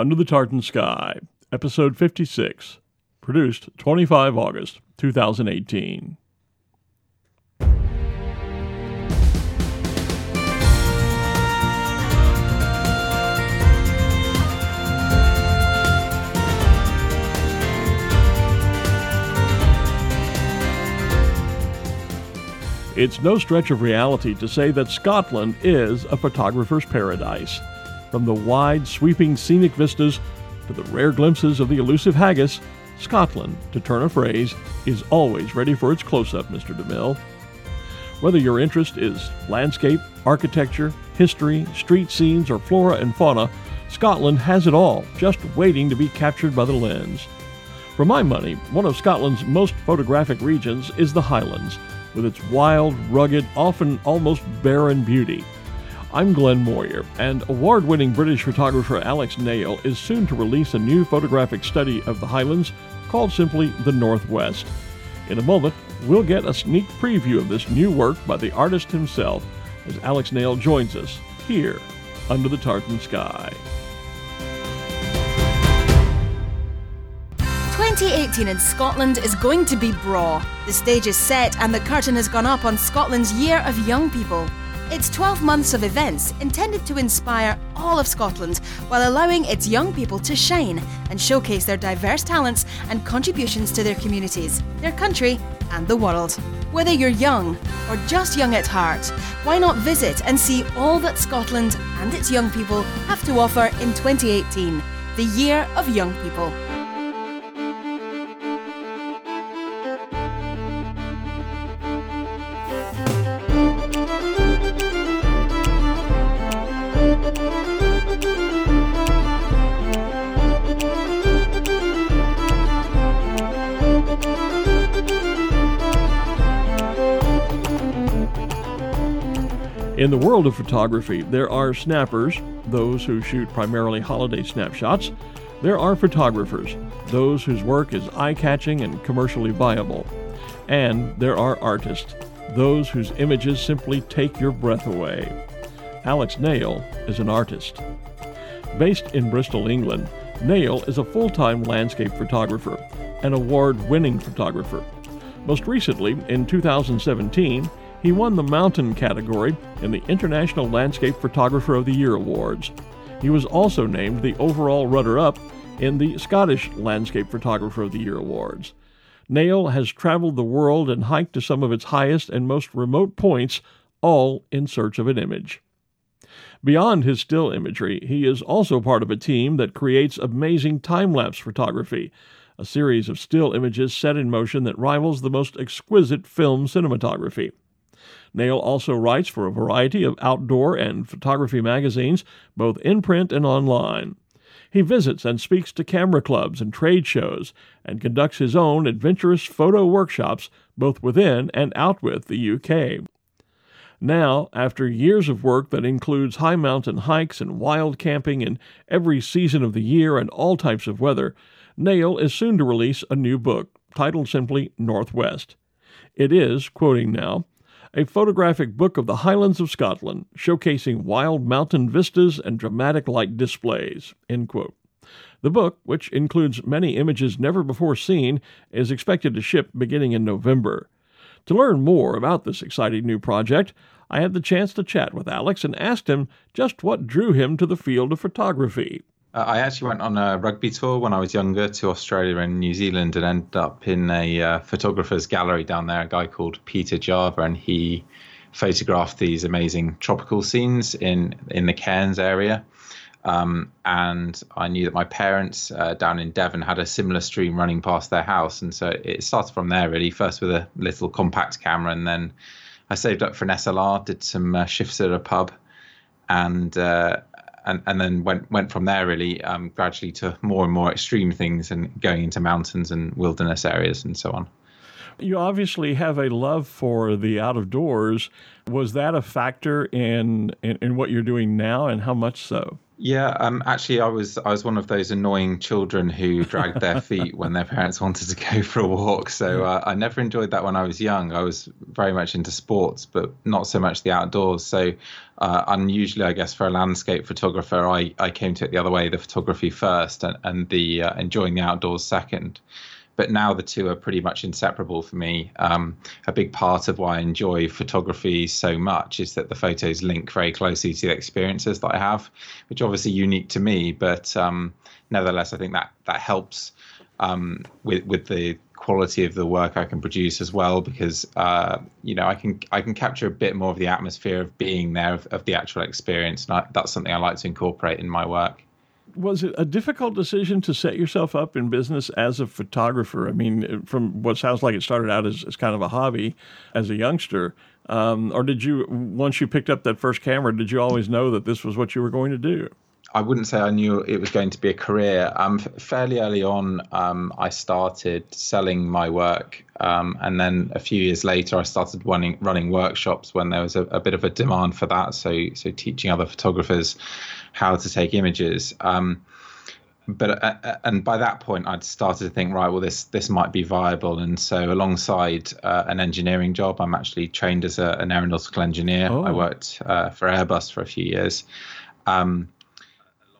Under the Tartan Sky, Episode 56, produced 25 August 2018. It's no stretch of reality to say that Scotland is a photographer's paradise. From the wide, sweeping scenic vistas to the rare glimpses of the elusive haggis, Scotland, to turn a phrase, is always ready for its close up, Mr. DeMille. Whether your interest is landscape, architecture, history, street scenes, or flora and fauna, Scotland has it all, just waiting to be captured by the lens. For my money, one of Scotland's most photographic regions is the Highlands, with its wild, rugged, often almost barren beauty. I'm Glenn Moyer, and award winning British photographer Alex Nail is soon to release a new photographic study of the Highlands called simply The Northwest. In a moment, we'll get a sneak preview of this new work by the artist himself as Alex Nail joins us here under the tartan sky. 2018 in Scotland is going to be braw. The stage is set and the curtain has gone up on Scotland's Year of Young People. It's 12 months of events intended to inspire all of Scotland while allowing its young people to shine and showcase their diverse talents and contributions to their communities, their country, and the world. Whether you're young or just young at heart, why not visit and see all that Scotland and its young people have to offer in 2018, the Year of Young People? In the world of photography, there are snappers, those who shoot primarily holiday snapshots. There are photographers, those whose work is eye catching and commercially viable. And there are artists, those whose images simply take your breath away. Alex Nail is an artist. Based in Bristol, England, Nail is a full time landscape photographer, an award winning photographer. Most recently, in 2017, he won the mountain category in the International Landscape Photographer of the Year Awards. He was also named the overall runner up in the Scottish Landscape Photographer of the Year Awards. Nail has traveled the world and hiked to some of its highest and most remote points, all in search of an image. Beyond his still imagery, he is also part of a team that creates amazing time lapse photography, a series of still images set in motion that rivals the most exquisite film cinematography. Nail also writes for a variety of outdoor and photography magazines, both in print and online. He visits and speaks to camera clubs and trade shows, and conducts his own adventurous photo workshops both within and out with the UK. Now, after years of work that includes high mountain hikes and wild camping in every season of the year and all types of weather, Nail is soon to release a new book titled simply Northwest. It is, quoting now, a photographic book of the Highlands of Scotland, showcasing wild mountain vistas and dramatic light displays. The book, which includes many images never before seen, is expected to ship beginning in November. To learn more about this exciting new project, I had the chance to chat with Alex and asked him just what drew him to the field of photography. Uh, I actually went on a rugby tour when I was younger to Australia and New Zealand and ended up in a uh, photographer's gallery down there, a guy called Peter Jarver, and he photographed these amazing tropical scenes in, in the Cairns area. Um, and I knew that my parents uh, down in Devon had a similar stream running past their house. And so it started from there, really, first with a little compact camera. And then I saved up for an SLR, did some uh, shifts at a pub, and uh, and and then went went from there really um, gradually to more and more extreme things and going into mountains and wilderness areas and so on. You obviously have a love for the out of doors. Was that a factor in, in, in what you're doing now, and how much so? Yeah, um, actually, I was I was one of those annoying children who dragged their feet when their parents wanted to go for a walk. So uh, I never enjoyed that when I was young. I was very much into sports, but not so much the outdoors. So uh, unusually, I guess, for a landscape photographer, I, I came to it the other way: the photography first, and, and the uh, enjoying the outdoors second but now the two are pretty much inseparable for me. Um, a big part of why I enjoy photography so much is that the photos link very closely to the experiences that I have, which are obviously unique to me, but um, nevertheless, I think that that helps um, with with the quality of the work I can produce as well because uh, you know I can I can capture a bit more of the atmosphere of being there of, of the actual experience and I, that's something I like to incorporate in my work was it a difficult decision to set yourself up in business as a photographer? I mean, from what sounds like it started out as, as kind of a hobby as a youngster, um, or did you once you picked up that first camera, did you always know that this was what you were going to do? I wouldn't say I knew it was going to be a career. Um, fairly early on, um, I started selling my work, um, and then a few years later, I started running running workshops when there was a, a bit of a demand for that. So, so teaching other photographers how to take images. Um, but uh, uh, and by that point, I'd started to think, right, well, this this might be viable. And so, alongside uh, an engineering job, I'm actually trained as a, an aeronautical engineer. Oh. I worked uh, for Airbus for a few years. Um,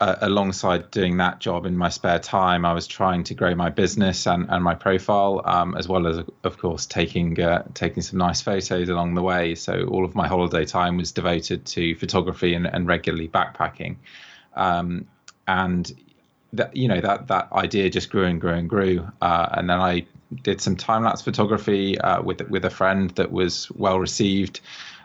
uh, alongside doing that job in my spare time, I was trying to grow my business and, and my profile, um, as well as, of course, taking uh, taking some nice photos along the way. So all of my holiday time was devoted to photography and, and regularly backpacking. Um, and that you know that that idea just grew and grew and grew. Uh, and then I did some time lapse photography uh, with with a friend that was well received.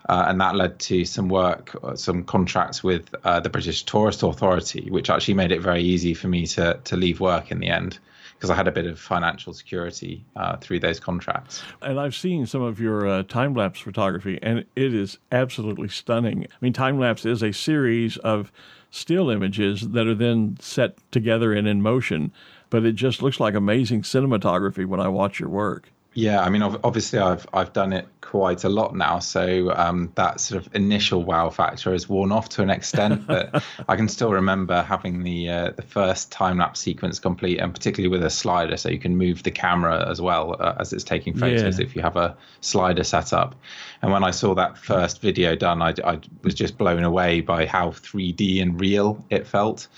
Uh, and that led to some work, uh, some contracts with uh, the British Tourist Authority, which actually made it very easy for me to to leave work in the end because I had a bit of financial security uh, through those contracts. And I've seen some of your uh, time lapse photography, and it is absolutely stunning. I mean, time lapse is a series of still images that are then set together and in motion, but it just looks like amazing cinematography when I watch your work. Yeah, I mean, obviously, I've I've done it quite a lot now, so um, that sort of initial wow factor has worn off to an extent. But I can still remember having the uh, the first time lapse sequence complete, and particularly with a slider, so you can move the camera as well uh, as it's taking photos yeah. if you have a slider set up. And when I saw that first video done, I, I was just blown away by how 3D and real it felt.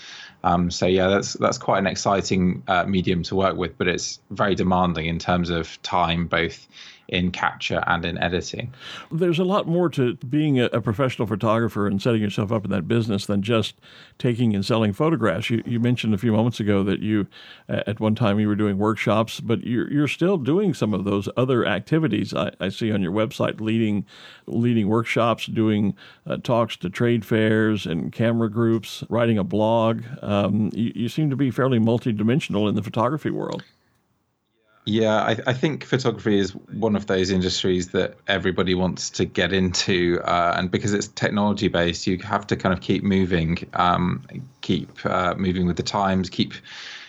Um, so yeah, that's that's quite an exciting uh, medium to work with, but it's very demanding in terms of time, both in capture and in editing. There's a lot more to being a, professional photographer and setting yourself up in that business than just taking and selling photographs. You, you mentioned a few moments ago that you, at one time, you were doing workshops, but you're, you're still doing some of those other activities. I, I see on your website, leading leading workshops, doing uh, talks to trade fairs and camera groups, writing a blog. Um, you, you seem to be fairly multidimensional in the photography world. Yeah, I, I, think photography is one of those industries that everybody wants to get into, uh, and because it's technology based, you have to kind of keep moving, um, keep uh, moving with the times, keep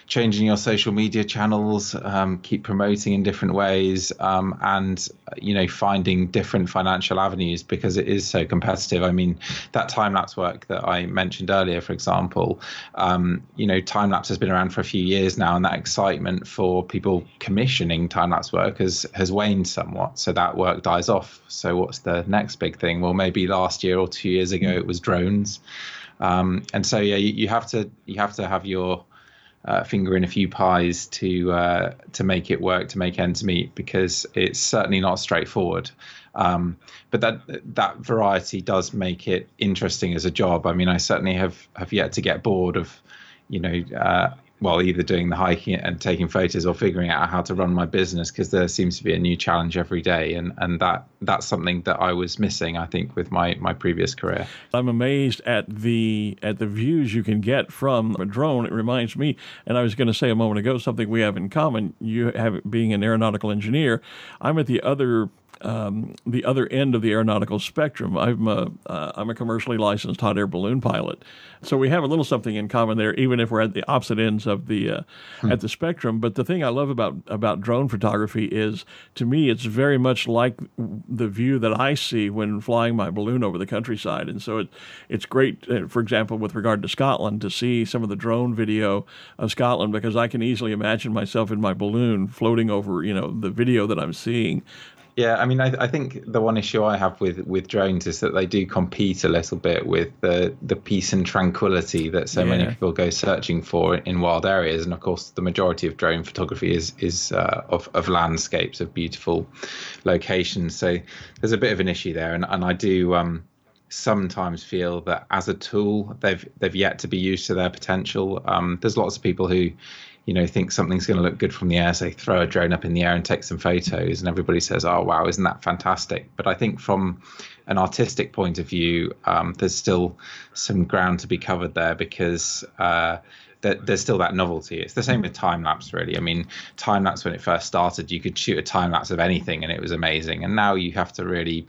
changing your social media channels, um, keep promoting in different ways, um, and you know finding different financial avenues because it is so competitive. I mean, that time lapse work that I mentioned earlier, for example, um, you know, time lapse has been around for a few years now, and that excitement for people commissioning time lapse work has has waned somewhat. So that work dies off. So what's the next big thing? Well, maybe last year or two years ago it was drones. Um, and so yeah, you, you, have to you have to have your uh, finger in a few pies to uh, to make it work, to make ends meet, because it's certainly not straightforward. Um, but that that variety does make it interesting as a job. I mean, I certainly have have yet to get bored of, you know, uh, well, either doing the hiking and taking photos or figuring out how to run my business because there seems to be a new challenge every day, and and that that's something that I was missing, I think, with my my previous career. I'm amazed at the at the views you can get from a drone. It reminds me, and I was going to say a moment ago something we have in common. You have being an aeronautical engineer. I'm at the other um, the other end of the aeronautical spectrum. I'm a, uh, I'm a commercially licensed hot air balloon pilot, so we have a little something in common there, even if we're at the opposite ends of the uh, hmm. at the spectrum. But the thing I love about about drone photography is, to me, it's very much like the view that I see when flying my balloon over the countryside, and so it it's great. Uh, for example, with regard to Scotland, to see some of the drone video of Scotland because I can easily imagine myself in my balloon floating over, you know, the video that I'm seeing. Yeah, I mean, I, I, think the one issue I have with, with drones is that they do compete a little bit with the the peace and tranquility that so yeah. many people go searching for in wild areas. And of course, the majority of drone photography is is uh, of of landscapes of beautiful locations. So there's a bit of an issue there, and and I do. Um, sometimes feel that as a tool they've they've yet to be used to their potential. Um, there's lots of people who you know, think something's going to look good from the air, say throw a drone up in the air and take some photos, and everybody says, "Oh, wow, isn't that fantastic?" But I think from an artistic point of view, um, there's still some ground to be covered there because uh, there's still that novelty. It's the same with time lapse, really. I mean, time lapse when it first started, you could shoot a time lapse of anything and it was amazing, and now you have to really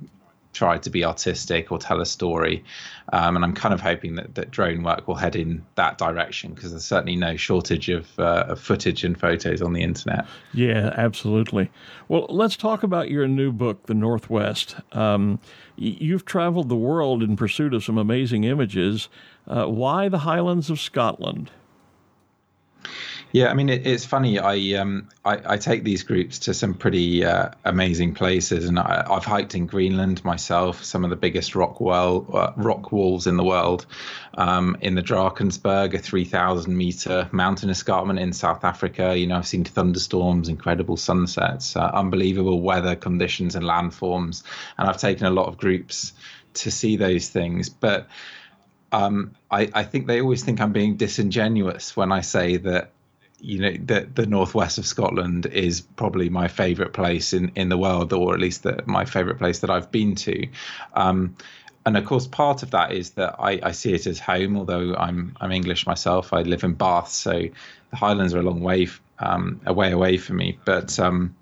try to be artistic or tell a story. Um, and I'm kind of hoping that, that drone work will head in that direction because there's certainly no shortage of, uh, of footage and photos on the internet. Yeah, absolutely. Well, let's talk about your new book, The Northwest. Um, you've traveled the world in pursuit of some amazing images. Uh, why the Highlands of Scotland? Yeah, I mean it, it's funny. I um I, I, take these groups to some pretty uh, amazing places, and I, have hiked in Greenland myself, some of the biggest rock well uh, rock walls in the world. Um, in the Drakensberg, a three thousand meter mountain escarpment in South Africa. You know, I've seen thunderstorms, incredible sunsets, uh, unbelievable weather conditions and landforms, and I've taken a lot of groups to see those things, but. Um, I, I, think they always think I'm being disingenuous when I say that you know the the northwest of Scotland is probably my favourite place in in the world, or at least the, my favourite place that I've been to. Um, and of course, part of that is that I, I, see it as home. Although I'm I'm English myself, I live in Bath, so the Highlands are a long way um, away away from me. But um,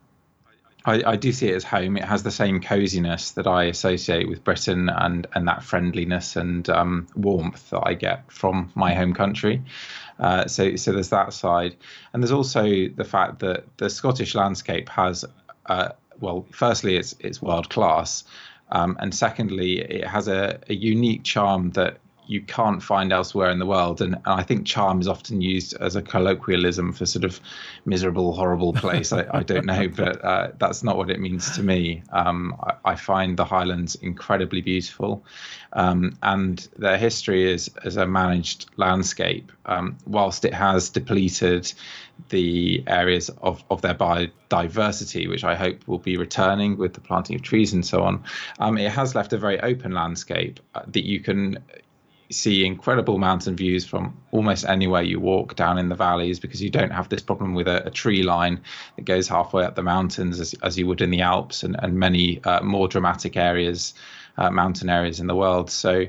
I, I, do see it as home. It has the same coziness that I associate with Britain, and and that friendliness and um, warmth that I get from my home country. Uh, so, so there's that side, and there's also the fact that the Scottish landscape has, uh, well, firstly, it's it's world class, um, and secondly, it has a, a unique charm that you can't find elsewhere in the world. And, and, I think charm is often used as a colloquialism for sort of miserable, horrible place. I, I, don't know, but uh, that's not what it means to me. Um, I, I, find the Highlands incredibly beautiful, um, and their history is as a managed landscape. Um, whilst it has depleted the areas of, of their biodiversity, which I hope will be returning with the planting of trees and so on, um, it has left a very open landscape uh, that you can see incredible mountain views from almost anywhere you walk down in the valleys because you don't have this problem with a, a tree line that goes halfway up the mountains as, as you would in the Alps and, and many uh, more dramatic areas, uh, mountain areas in the world. So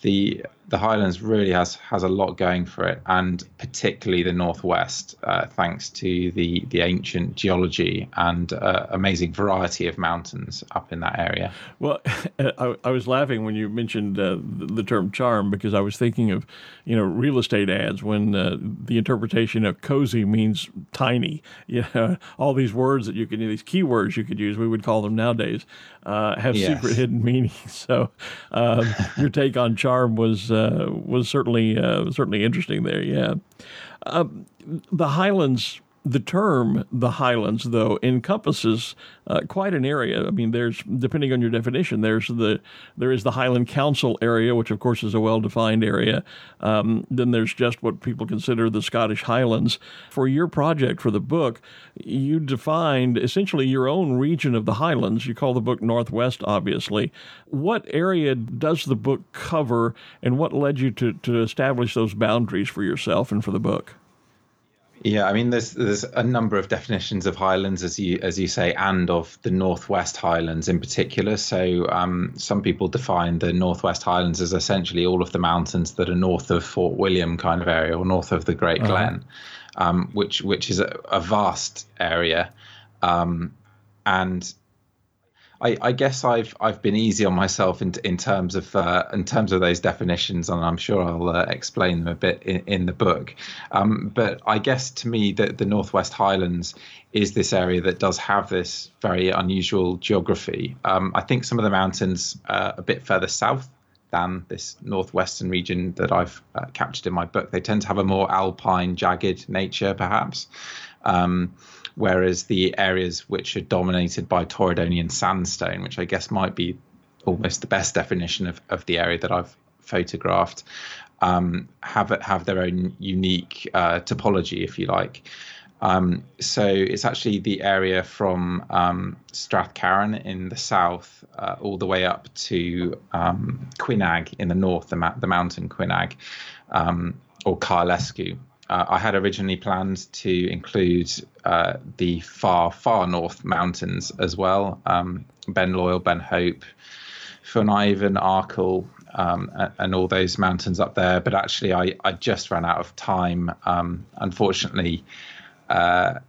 the the Highlands really has has a lot going for it, and particularly the northwest, uh, thanks to the the ancient geology and uh, amazing variety of mountains up in that area. Well, I, I was laughing when you mentioned uh, the, the, term charm because I was thinking of you know real estate ads when uh, the interpretation of cozy means tiny. You know, all these words that you can these keywords you could use, we would call them nowadays, uh, have yes. secret hidden meanings. So um, your take on charm was uh, was certainly uh, certainly interesting there. Yeah, uh, the Highlands the term the highlands though encompasses uh, quite an area. I mean there's depending on your definition there's the there is the highland council area which of course is a well-defined area. Um, then there's just what people consider the scottish highlands. For your project for the book you defined essentially your own region of the highlands. You call the book northwest obviously. What area does the book cover and what led you to, to establish those boundaries for yourself and for the book yeah, I mean, there's there's a number of definitions of highlands, as you as you say, and of the northwest highlands in particular. So um, some people define the northwest highlands as essentially all of the mountains that are north of Fort William kind of area, or north of the Great uh-huh. Glen, um, which which is a, a vast area, um, and I, I, guess I've I've been easy on myself in in terms of uh, in terms of those definitions, and I'm sure I'll uh, explain them a bit in, in the book. Um, but I guess to me that the Northwest Highlands is this area that does have this very unusual geography. Um, I think some of the mountains uh, a bit further south than this northwestern region that I've uh, captured in my book. They tend to have a more alpine, jagged nature, perhaps. Um, whereas the areas which are dominated by Torridonian sandstone, which I guess might be almost the best definition of, of the area that I've photographed, um, have have their own unique uh, topology, if you like. Um, so it's actually the area from um, Strathcarron in the south uh, all the way up to um, Quinag in the north, the, ma- the mountain Quinag, um, or Kylesku. Uh, I had originally planned to include uh, the far, far north mountains as well um, Ben Loyal, Ben Hope, Foinaven, Arkle, um, and all those mountains up there. But actually, I, I just ran out of time. Um, unfortunately, uh,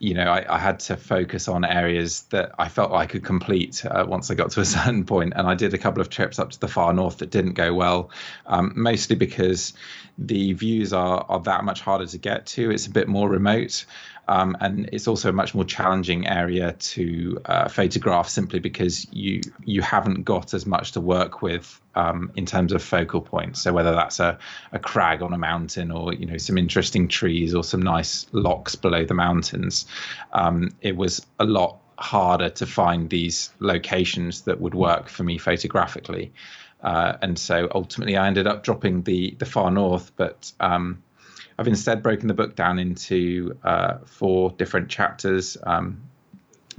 you know, I, I, had to focus on areas that I felt I could complete uh, once I got to a certain point. And I did a couple of trips up to the far north that didn't go well, um, mostly because the views are, are that much harder to get to. It's a bit more remote. Um, and it's also a much more challenging area to uh, photograph simply because you you haven't got as much to work with um, in terms of focal points. So whether that's a, a crag on a mountain or you know some interesting trees or some nice lochs below the mountains, um, it was a lot harder to find these locations that would work for me photographically. Uh, and so ultimately, I ended up dropping the the far north, but um, I've instead broken the book down into uh, four different chapters. Um,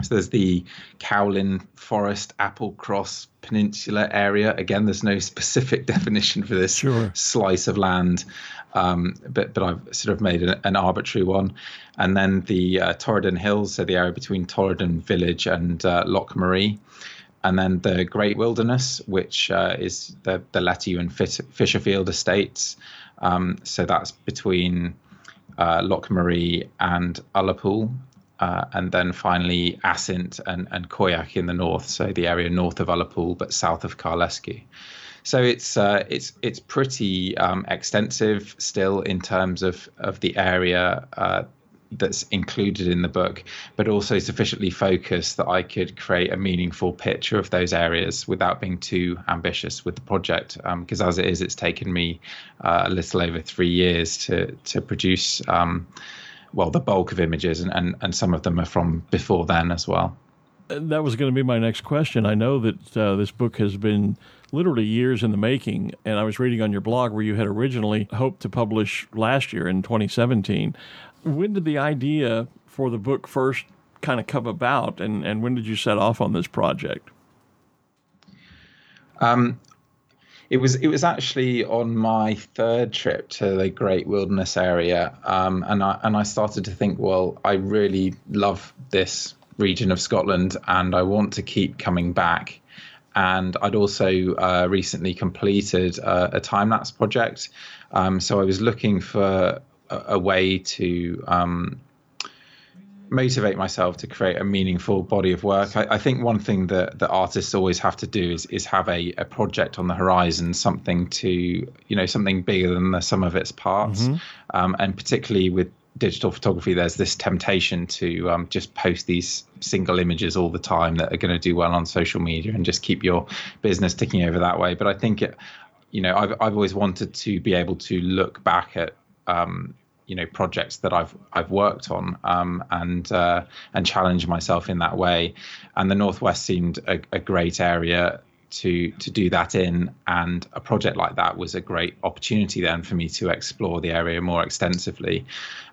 so there's the Coulin Forest Applecross Peninsula area. Again, there's no specific definition for this sure. slice of land, um, but but I've sort of made an, an arbitrary one. And then the uh, Torridon Hills, so the area between Torridon Village and uh, Loch Maree. And then the Great Wilderness, which uh, is the, the Letty and Fisherfield estates, um, so that's between uh, Loch Maree and Ullapool. Uh, and then finally Assynt and, and Coigach in the north, so the area north of Ullapool but south of Kylesku. So it's uh, it's it's pretty um, extensive still in terms of of the area uh, that's included in the book, but also sufficiently focused that I could create a meaningful picture of those areas without being too ambitious with the project. Because um, as it is, it's taken me uh, a little over three years to to produce. Um, well, the bulk of images, and, and, and some of them are from before then as well. That was going to be my next question. I know that uh, this book has been literally years in the making. And I was reading on your blog where you had originally hoped to publish last year in 2017 when did the idea for the book first kind of come about, and, and when did you set off on this project? Um, it was it was actually on my third trip to the Great Wilderness area, um, and I and I started to think, well, I really love this region of Scotland, and I want to keep coming back. And I'd also uh, recently completed uh, a time lapse project, um, so I was looking for a, way to um, motivate myself to create a meaningful body of work. I, I, think one thing that, that artists always have to do is is have a, a project on the horizon, something to you know something bigger than the sum of its parts, mm-hmm. um, and particularly with digital photography, there's this temptation to um, just post these single images all the time that are going to do well on social media and just keep your business ticking over that way. But I think it, you know, I've I've always wanted to be able to look back at um, you know projects that I've I've worked on um, and uh, and challenge myself in that way. And the Northwest seemed a, a, great area to to do that in, and a project like that was a great opportunity then for me to explore the area more extensively.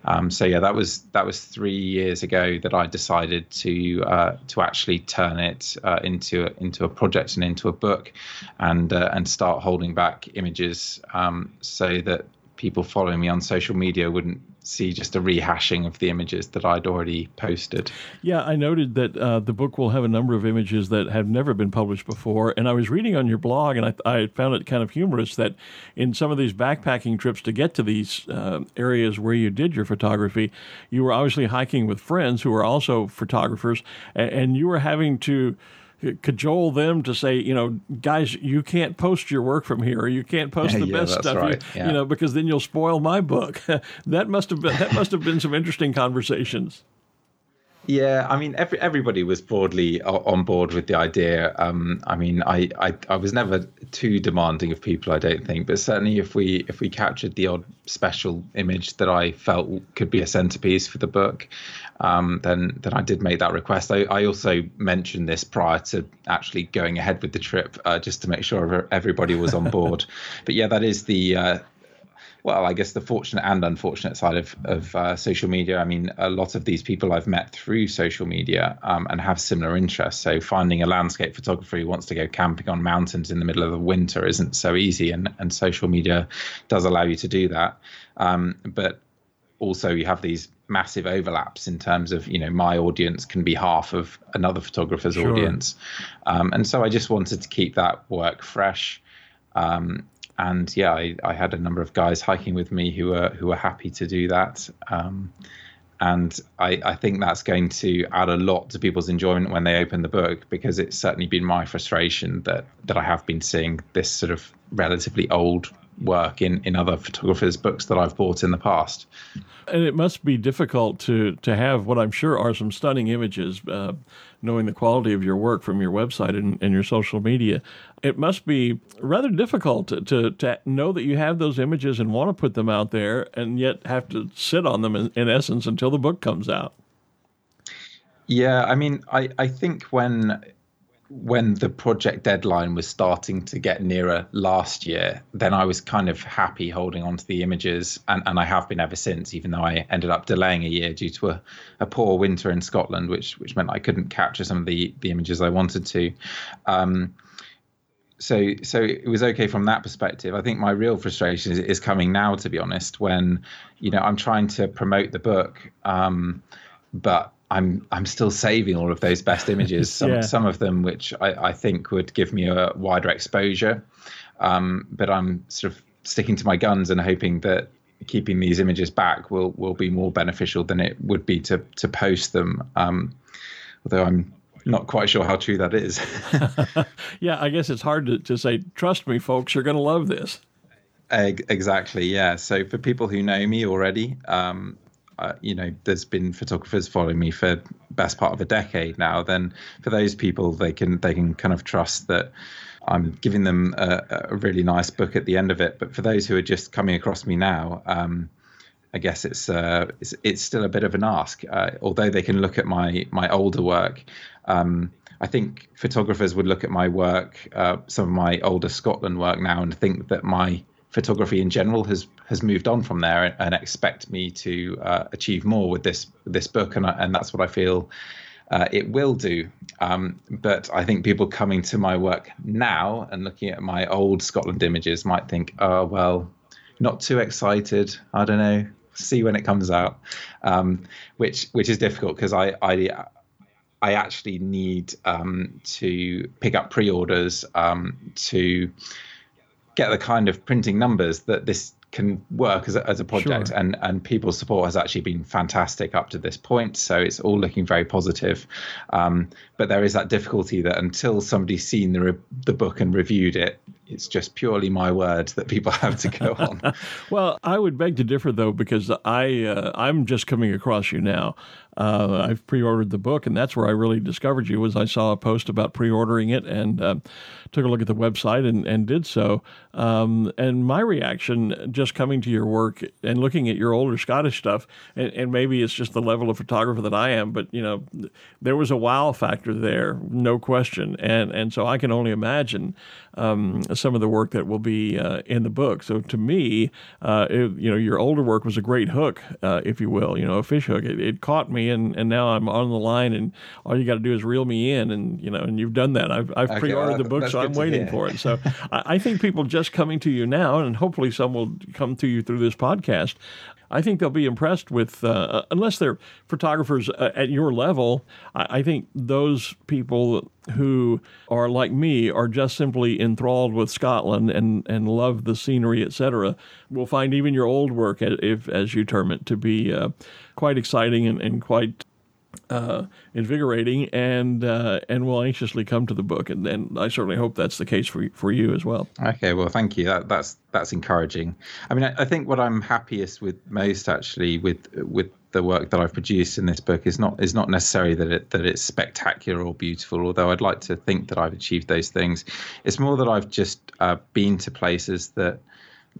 Um, so yeah, that was that was three years ago that I decided to uh, to actually turn it uh, into into a project and into a book, and uh, and start holding back images um, so that people following me on social media wouldn't see just a rehashing of the images that I'd already posted. Yeah, I noted that uh, the book will have a number of images that have never been published before. And I was reading on your blog, and I, I found it kind of humorous that in some of these backpacking trips to get to these uh, areas where you did your photography, you were obviously hiking with friends who were also photographers, and, and you were having to cajole them to say, you know, guys, you can't post your work from here, or you can't post the yeah, best stuff, right. you, yeah. you know, because then you'll spoil my book. that must have been that must have been some interesting conversations. Yeah, I mean, every, everybody was broadly on board with the idea. Um, I mean, I, I, I was never too demanding of people, I don't think, but certainly if we if we captured the odd special image that I felt could be a centerpiece for the book, um, then then I did make that request. I, I also mentioned this prior to actually going ahead with the trip, uh, just to make sure everybody was on board. but yeah, that is the uh, well, I guess the fortunate and unfortunate side of of uh, social media. I mean, a lot of these people I've met through social media um, and have similar interests. So finding a landscape photographer who wants to go camping on mountains in the middle of the winter isn't so easy, and and social media does allow you to do that. Um, but also, you have these massive overlaps in terms of you know my audience can be half of another photographer's sure. audience, um, and so I just wanted to keep that work fresh. Um, and yeah, I, I, had a number of guys hiking with me who were who were happy to do that. Um, and I, I, think that's going to add a lot to people's enjoyment when they open the book because it's certainly been my frustration that that I have been seeing this sort of relatively old work in in other photographers' books that I've bought in the past. And it must be difficult to to have what I'm sure are some stunning images, uh, knowing the quality of your work from your website and, and your social media. It must be rather difficult to, to, to know that you have those images and want to put them out there, and yet have to sit on them in, in essence until the book comes out. Yeah, I mean, I, I think when when the project deadline was starting to get nearer last year, then I was kind of happy holding on to the images, and, and I have been ever since, even though I ended up delaying a year due to a, a poor winter in Scotland, which which meant I couldn't capture some of the, the images I wanted to. Um, so so it was okay from that perspective. I think my real frustration is, is coming now, to be honest, when you know I'm trying to promote the book, um, but I'm I'm still saving all of those best images. Some yeah. some of them which I, I think would give me a wider exposure, um, but I'm sort of sticking to my guns and hoping that keeping these images back will will be more beneficial than it would be to to post them. Um, although I'm not quite sure how true that is. yeah, I guess it's hard to, to say. Trust me, folks, you're going to love this. Exactly. Yeah. So for people who know me already, um, uh, you know, there's been photographers following me for best part of a decade now. Then for those people, they can they can kind of trust that I'm giving them a, a really nice book at the end of it. But for those who are just coming across me now, um, I guess it's, uh, it's it's still a bit of an ask. Uh, although they can look at my my older work, um, I think photographers would look at my work, uh, some of my older Scotland work now, and think that my photography in general has has moved on from there and expect me to uh, achieve more with this this book and and that's what I feel uh, it will do. Um, but I think people coming to my work now and looking at my old Scotland images might think, oh well, not too excited. I don't know. See when it comes out, um, which which is difficult because I I I actually need um, to pick up pre-orders um, to get the kind of printing numbers that this can work as a, as a project. Sure. and and people's support has actually been fantastic up to this point. So it's all looking very positive. Um, but there is that difficulty that until somebody's seen the re- the book and reviewed it it's just purely my word that people have to go on. well, I would beg to differ though, because I uh, I'm just coming across you now. Uh, I've pre-ordered the book, and that's where I really discovered you. Was I saw a post about pre-ordering it and uh, took a look at the website and, and did so. Um, and my reaction, just coming to your work and looking at your older Scottish stuff, and, and maybe it's just the level of photographer that I am, but you know, there was a wow factor there, no question. And and so I can only imagine um, some of the work that will be uh, in the book. So to me, uh, it, you know, your older work was a great hook, uh, if you will, you know, a fish hook. It, it, caught me, and, and now I'm on the line, and all you got to do is reel me in, and you know, and you've done that. I've, I've okay, pre-ordered well, the book, so I'm waiting for it. So I, I think people just coming to you now, and hopefully some will come to you through this podcast. I think they'll be impressed with, uh, unless they're photographers uh, at your level. I, I, think those people who are like me are just simply enthralled with Scotland and, and love the scenery, etc., will find even your old work, if as you term it, to be uh, quite exciting and, and quite uh, invigorating, and uh, and will anxiously come to the book. And, and I certainly hope that's the case for for you as well. Okay, well, thank you. That, that's that's encouraging. I mean, I, I think what I'm happiest with most actually with with the work that I've produced in this book is not is not necessarily that it that it's spectacular or beautiful. Although I'd like to think that I've achieved those things, it's more that I've just uh, been to places that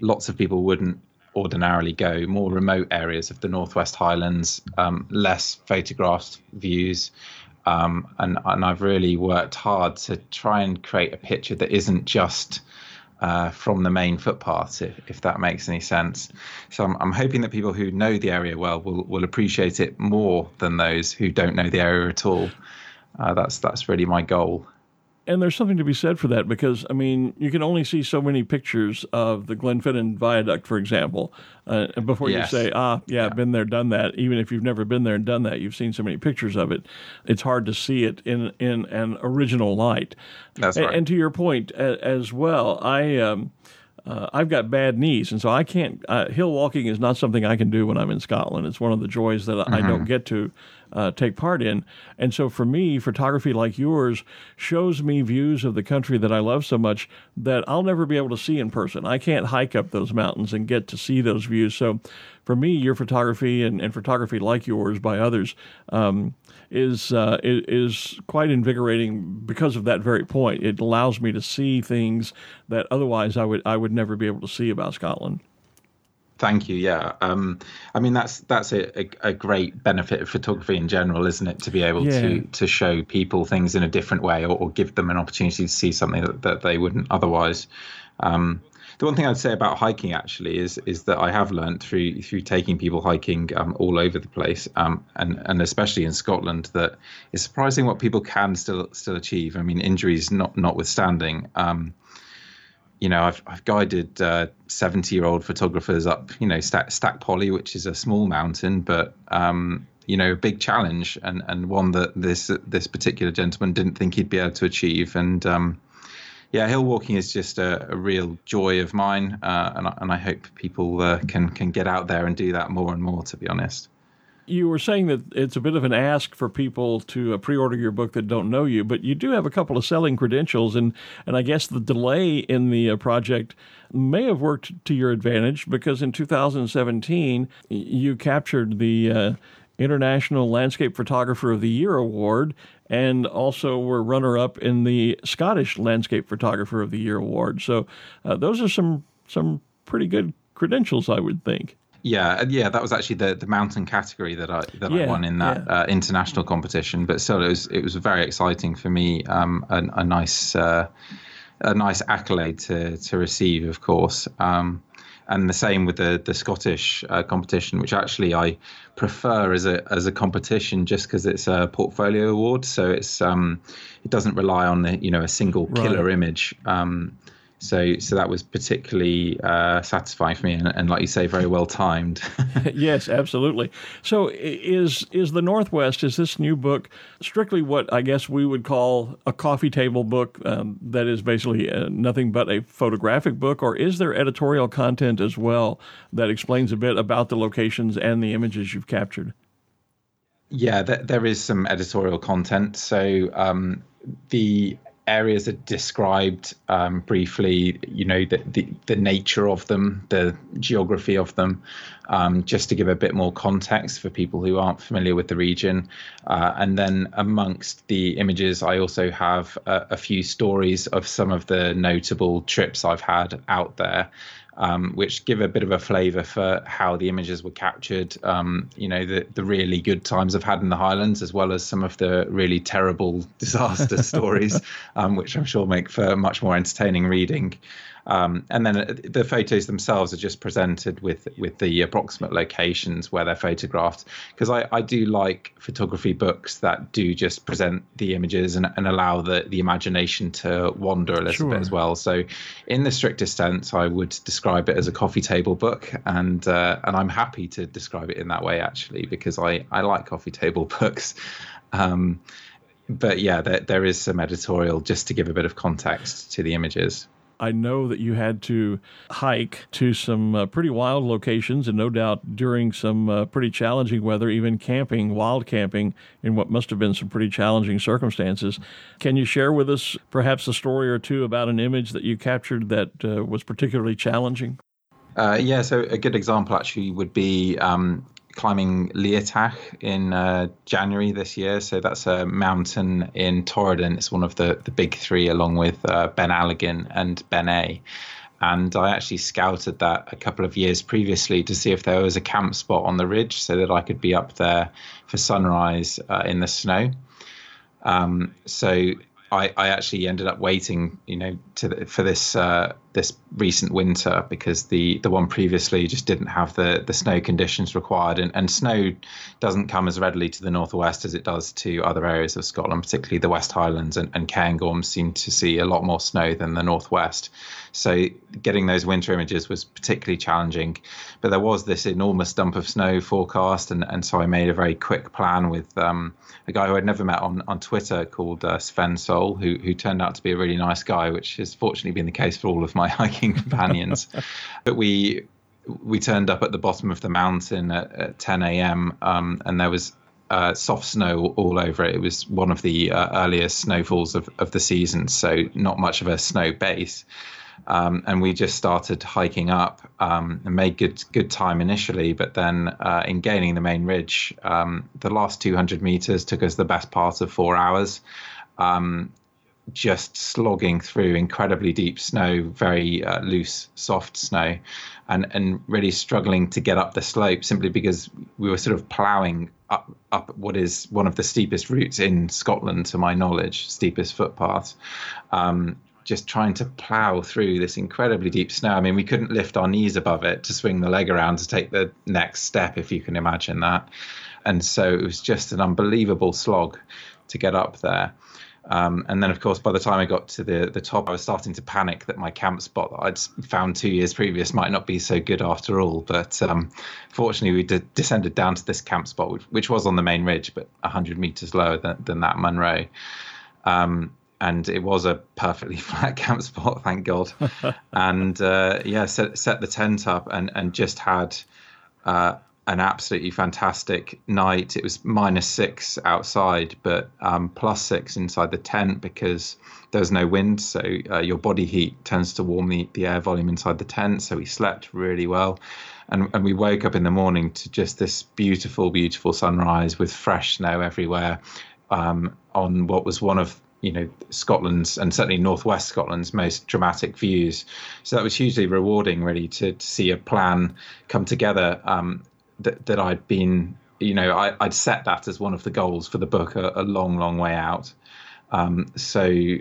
lots of people wouldn't ordinarily go, more remote areas of the Northwest Highlands, um, less photographed views. Um, and, and I've really worked hard to try and create a picture that isn't just uh, from the main footpath, if, if that makes any sense. So I'm, I'm hoping that people who know the area well will, will appreciate it more than those who don't know the area at all. Uh, that's that's really my goal and there's something to be said for that because I mean you can only see so many pictures of the Glenfinnan Viaduct, for example, uh, before yes. you say, ah, yeah, yeah, been there, done that. Even if you've never been there and done that, you've seen so many pictures of it. It's hard to see it in in an original light. That's right. And, and to your point as well, I. Um, uh, I've got bad knees, and so I can't. Uh, hill walking is not something I can do when I'm in Scotland. It's one of the joys that mm-hmm. I don't get to uh, take part in. And so for me, photography like yours shows me views of the country that I love so much that I'll never be able to see in person. I can't hike up those mountains and get to see those views. So for me, your photography and, and photography like yours by others um, is uh, is quite invigorating because of that very point. It allows me to see things that otherwise I would I would never be able to see about Scotland. Thank you. Yeah, um, I mean that's that's a, a, a, great benefit of photography in general, isn't it? To be able yeah. to to show people things in a different way, or, or, give them an opportunity to see something that, that they wouldn't otherwise. Um, the one thing I'd say about hiking actually is is that I have learned through through taking people hiking um, all over the place, um, and and especially in Scotland, that it's surprising what people can still still achieve. I mean, injuries not notwithstanding. Um, you know, I've I've guided seventy uh, year old photographers up, you know, Stack, Stac Pollaidh, which is a small mountain, but um, you know, a big challenge and and one that this this particular gentleman didn't think he'd be able to achieve, and um, yeah, hill walking is just a, a real joy of mine, uh, and, I, and I hope people uh, can can get out there and do that more and more. To be honest, you were saying that it's a bit of an ask for people to uh, pre-order your book that don't know you, but you do have a couple of selling credentials, and and I guess the delay in the uh, project may have worked to your advantage because in 2017 you captured the uh, International Landscape Photographer of the Year award and also were runner up in the Scottish Landscape Photographer of the Year award. So uh, those are some some pretty good credentials, I would think. Yeah, yeah, that was actually the, the mountain category that I that yeah, I won in that yeah. uh, international competition. But still, it was it was very exciting for me. Um, a, a nice uh, a nice accolade to to receive, of course. Um, and the same with the the Scottish uh, competition, which actually I prefer as a as a competition just because it's a portfolio award, so it's um, it doesn't rely on the, you know a single killer right. image. Um, so so that was particularly uh, satisfying for me, and, and, like you say, very well timed. yes, absolutely. So is is the Northwest is this new book strictly what I guess we would call a coffee table book um, that is basically uh, nothing but a photographic book, or is there editorial content as well that explains a bit about the locations and the images you've captured? Yeah, there is some editorial content. So um, the areas are described um, briefly, you know, the, the, the, nature of them, the geography of them, um, just to give a bit more context for people who aren't familiar with the region. Uh, and then amongst the images, I also have a, a few stories of some of the notable trips I've had out there um, which give a bit of a flavour for how the images were captured. Um, you know, the the really good times I've had in the Highlands, as well as some of the really terrible disaster stories, um, which I'm sure make for much more entertaining reading. Um, and then uh, the photos themselves are just presented with with the approximate locations where they're photographed. Because I, I do like photography books that do just present the images and, and allow the, the imagination to wander a little sure. bit as well. So, in the strictest sense, I would describe it as a coffee table book, and uh, and I'm happy to describe it in that way actually because I I like coffee table books. Um, but yeah, there, there is some editorial just to give a bit of context to the images. I know that you had to hike to some uh, pretty wild locations, and no doubt during some uh, pretty challenging weather, even camping, wild camping, in what must have been some pretty challenging circumstances. Can you share with us perhaps a story or two about an image that you captured that uh, was particularly challenging? Uh, yeah, so a good example actually would be um, climbing Liathach in uh, January this year. So that's a mountain in Torridon. It's one of the, the big three, along with uh, Beinn Alligin and Beinn Eighe. And I actually scouted that a couple of years previously to see if there was a camp spot on the ridge so that I could be up there for sunrise uh, in the snow. Um, so I, I actually ended up waiting, you know, to for this uh, this recent winter because the the one previously just didn't have the the snow conditions required. And, and snow doesn't come as readily to the northwest as it does to other areas of Scotland particularly the West Highlands and, and Cairngorm seem to see a lot more snow than the northwest. So getting those winter images was particularly challenging. But there was this enormous dump of snow forecast and, and so I made a very quick plan with um, a guy who I'd never met on, on Twitter called uh, Sven Sol who, who turned out to be a really nice guy which has fortunately been the case for all of my hiking companions. but we we turned up at the bottom of the mountain at, at 10 a.m. Um, and there was uh, soft snow all over it. It was one of the uh, earliest snowfalls of, of the season, so not much of a snow base. Um, and we just started hiking up um, and made good good time initially. But then, uh, in gaining the main ridge, um, the last 200 meters took us the best part of four hours. Um, just slogging through incredibly deep snow, very uh, loose, soft snow, and and really struggling to get up the slope simply because we were sort of ploughing up up what is one of the steepest routes in Scotland, to my knowledge, steepest footpath. Um, just trying to plow through this incredibly deep snow. I mean, we couldn't lift our knees above it to swing the leg around to take the next step, if you can imagine that. And so it was just an unbelievable slog to get up there. Um, and then, of course, by the time I got to the the top, I was starting to panic that my camp spot that I'd found two years previous might not be so good after all. But um, fortunately, we de- descended down to this camp spot, which, which, was on the main ridge, but 100 meters lower than, than that Munro. Um, and it was a perfectly flat camp spot, thank God. and uh, yeah, set set the tent up and and just had. Uh, an absolutely fantastic night. It was minus six outside, but um, plus six inside the tent because there's no wind. So uh, your body heat tends to warm the, the air volume inside the tent. So we slept really well. And, and we woke up in the morning to just this beautiful, beautiful sunrise with fresh snow everywhere um, on what was one of you know Scotland's and certainly northwest Scotland's most dramatic views. So that was hugely rewarding, really, to, to see a plan come together um, that, that I'd been, you know, I, would set that as one of the goals for the book a, a long, long way out. Um, so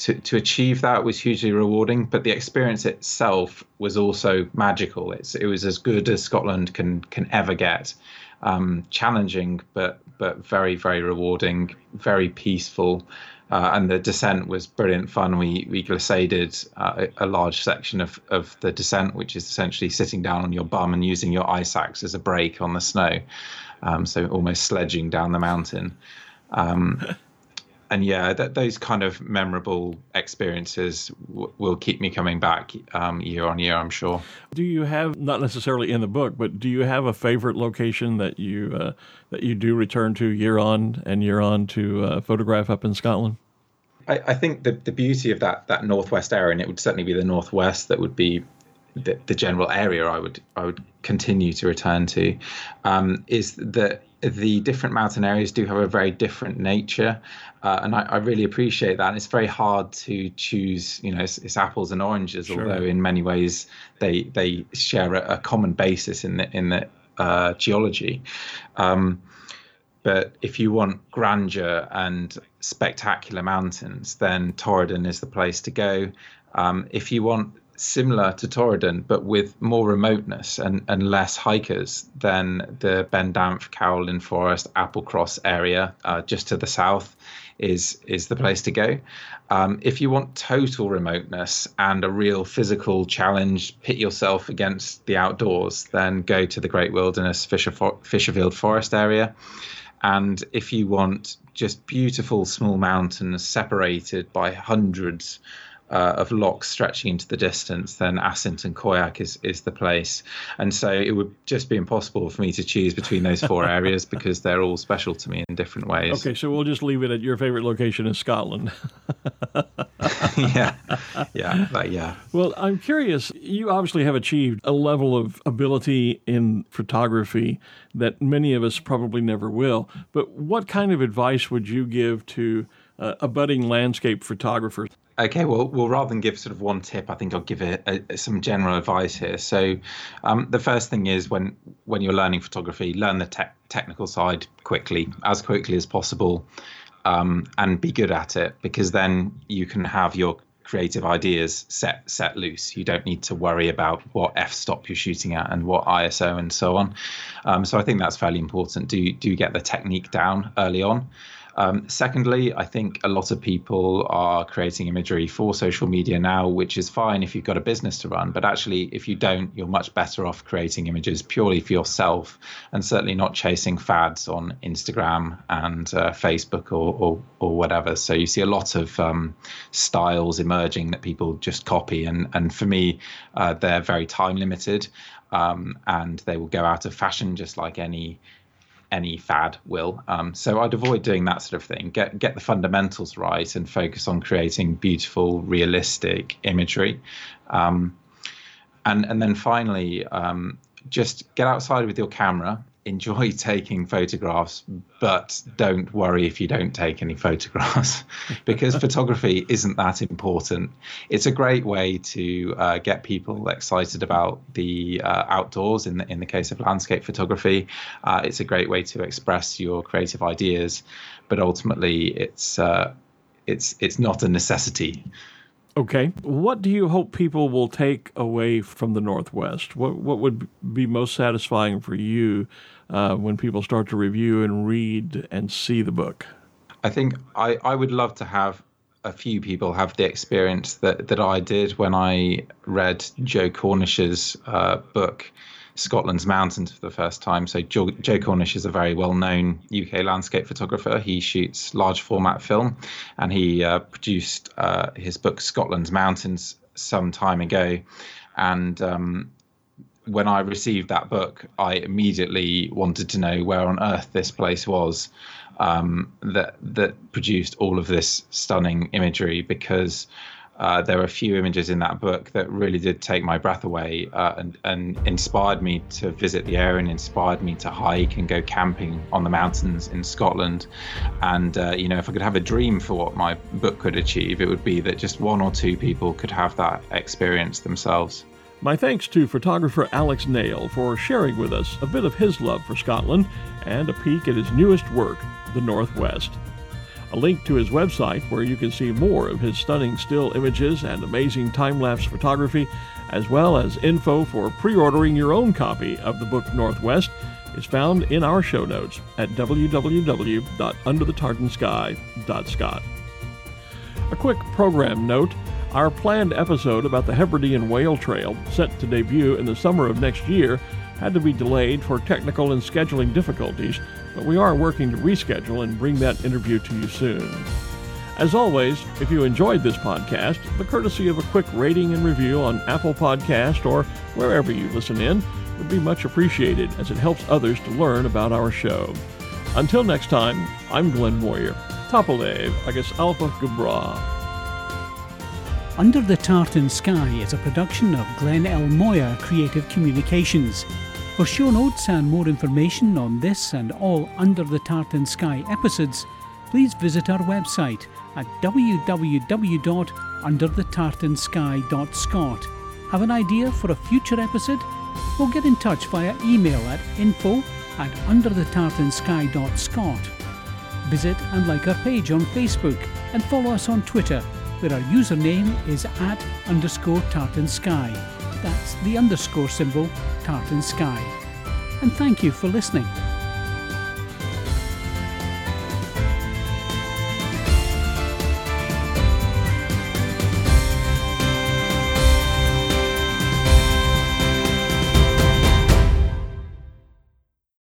to, to achieve that was hugely rewarding, but the experience itself was also magical. It's, it was as good as Scotland can can ever get. Um, challenging, but but very very rewarding, very peaceful. Uh, and the descent was brilliant fun. We we glissaded uh, a large section of, of the descent, which is essentially sitting down on your bum and using your ice axe as a brake on the snow, um, so almost sledging down the mountain. Um, and yeah, th- those kind of memorable experiences w- will keep me coming back um, year on year. I'm sure. Do you have not necessarily in the book, but do you have a favorite location that you uh, that you do return to year on and year on to uh, photograph up in Scotland? I, I, think the the beauty of that that northwest area, and it would certainly be the northwest that would be the, the general area I would I would continue to return to, um, is that the different mountain areas do have a very different nature, uh, and I, I, really appreciate that. And it's very hard to choose, you know, it's, it's apples and oranges, sure. although in many ways they they share a, a common basis in the in the uh, geology. Um, but if you want grandeur and spectacular mountains, then Torridon is the place to go. Um, if you want similar to Torridon, but with more remoteness and, and less hikers than the Ben Damph, Coulin Forest, Applecross area uh, just to the south is is the place to go. Um, if you want total remoteness and a real physical challenge, pit yourself against the outdoors, then go to the Great Wilderness Fisher For- Fisherfield Forest area. And if you want just beautiful small mountains separated by hundreds uh, of lochs stretching into the distance, then Assynt and Coigach is, is the place. And so it would just be impossible for me to choose between those four areas because they're all special to me in different ways. Okay, so we'll just leave it at your favorite location in Scotland. yeah, yeah, but yeah. Well, I'm curious. You obviously have achieved a level of ability in photography that many of us probably never will. But what kind of advice would you give to uh, a budding landscape photographer? Okay, well, well, rather than give sort of one tip, I think I'll give it a, some general advice here. So, um, the first thing is when when you're learning photography, learn the te- technical side quickly, as quickly as possible, um, and be good at it because then you can have your creative ideas set set loose. You don't need to worry about what f stop you're shooting at and what ISO and so on. Um, so I think that's fairly important. Do do get the technique down early on. Um, secondly, I think a lot of people are creating imagery for social media now, which is fine if you've got a business to run. But actually, if you don't, you're much better off creating images purely for yourself and certainly not chasing fads on Instagram and uh, Facebook or, or, or, whatever. So you see a lot of um, styles emerging that people just copy. And, and for me, uh, they're very time limited um, and they will go out of fashion just like any any fad will. Um, so I'd avoid doing that sort of thing. Get get the fundamentals right and focus on creating beautiful, realistic imagery. Um, and and then finally, um, just get outside with your camera enjoy taking photographs, but don't worry if you don't take any photographs because photography isn't that important. It's a great way to uh, get people excited about the uh, outdoors. In the in the case of landscape photography, uh, it's a great way to express your creative ideas, but ultimately, it's uh, it's it's not a necessity. Okay. What do you hope people will take away from the Northwest? What what would be most satisfying for you uh, when people start to review and read and see the book? I think I, I would love to have a few people have the experience that, that I did when I read Joe Cornish's uh, book Scotland's Mountains for the first time. So Joe, Joe Cornish is a very well-known UK landscape photographer. He shoots large format film, and he uh, produced uh, his book Scotland's Mountains some time ago. And um, when I received that book, I immediately wanted to know where on earth this place was um, that that produced all of this stunning imagery because uh, there are a few images in that book that really did take my breath away uh, and, and inspired me to visit the area and inspired me to hike and go camping on the mountains in Scotland. And, uh, you know, if I could have a dream for what my book could achieve, it would be that just one or two people could have that experience themselves. My thanks to photographer Alex Nail for sharing with us a bit of his love for Scotland and a peek at his newest work, The Northwest a link to his website where you can see more of his stunning still images and amazing time lapse photography, as well as info for pre ordering your own copy of the book Northwest, is found in our show notes at www.underthetartansky.scot. A quick program note our planned episode about the Hebridean Whale Trail, set to debut in the summer of next year, had to be delayed for technical and scheduling difficulties but we are working to reschedule and bring that interview to you soon. As always, if you enjoyed this podcast, the courtesy of a quick rating and review on Apple Podcast or wherever you listen in would be much appreciated as it helps others to learn about our show. Until next time, I'm Glenn. Tapadh leibh, I guess Alba gu bràth. Under the Tartan Sky is a production of Glenn L. Moyer Creative Communications. For show notes and more information on this and all Under the Tartan Sky episodes, please visit our website at www.underthetartansky.scot. Have an idea for a future episode? Or get in touch via email at info at underthetartansky.scot. Visit and like our page on Facebook and follow us on Twitter, where our username is at underscore tartan sky. That's the underscore symbol Tartan Sky. And thank you for listening.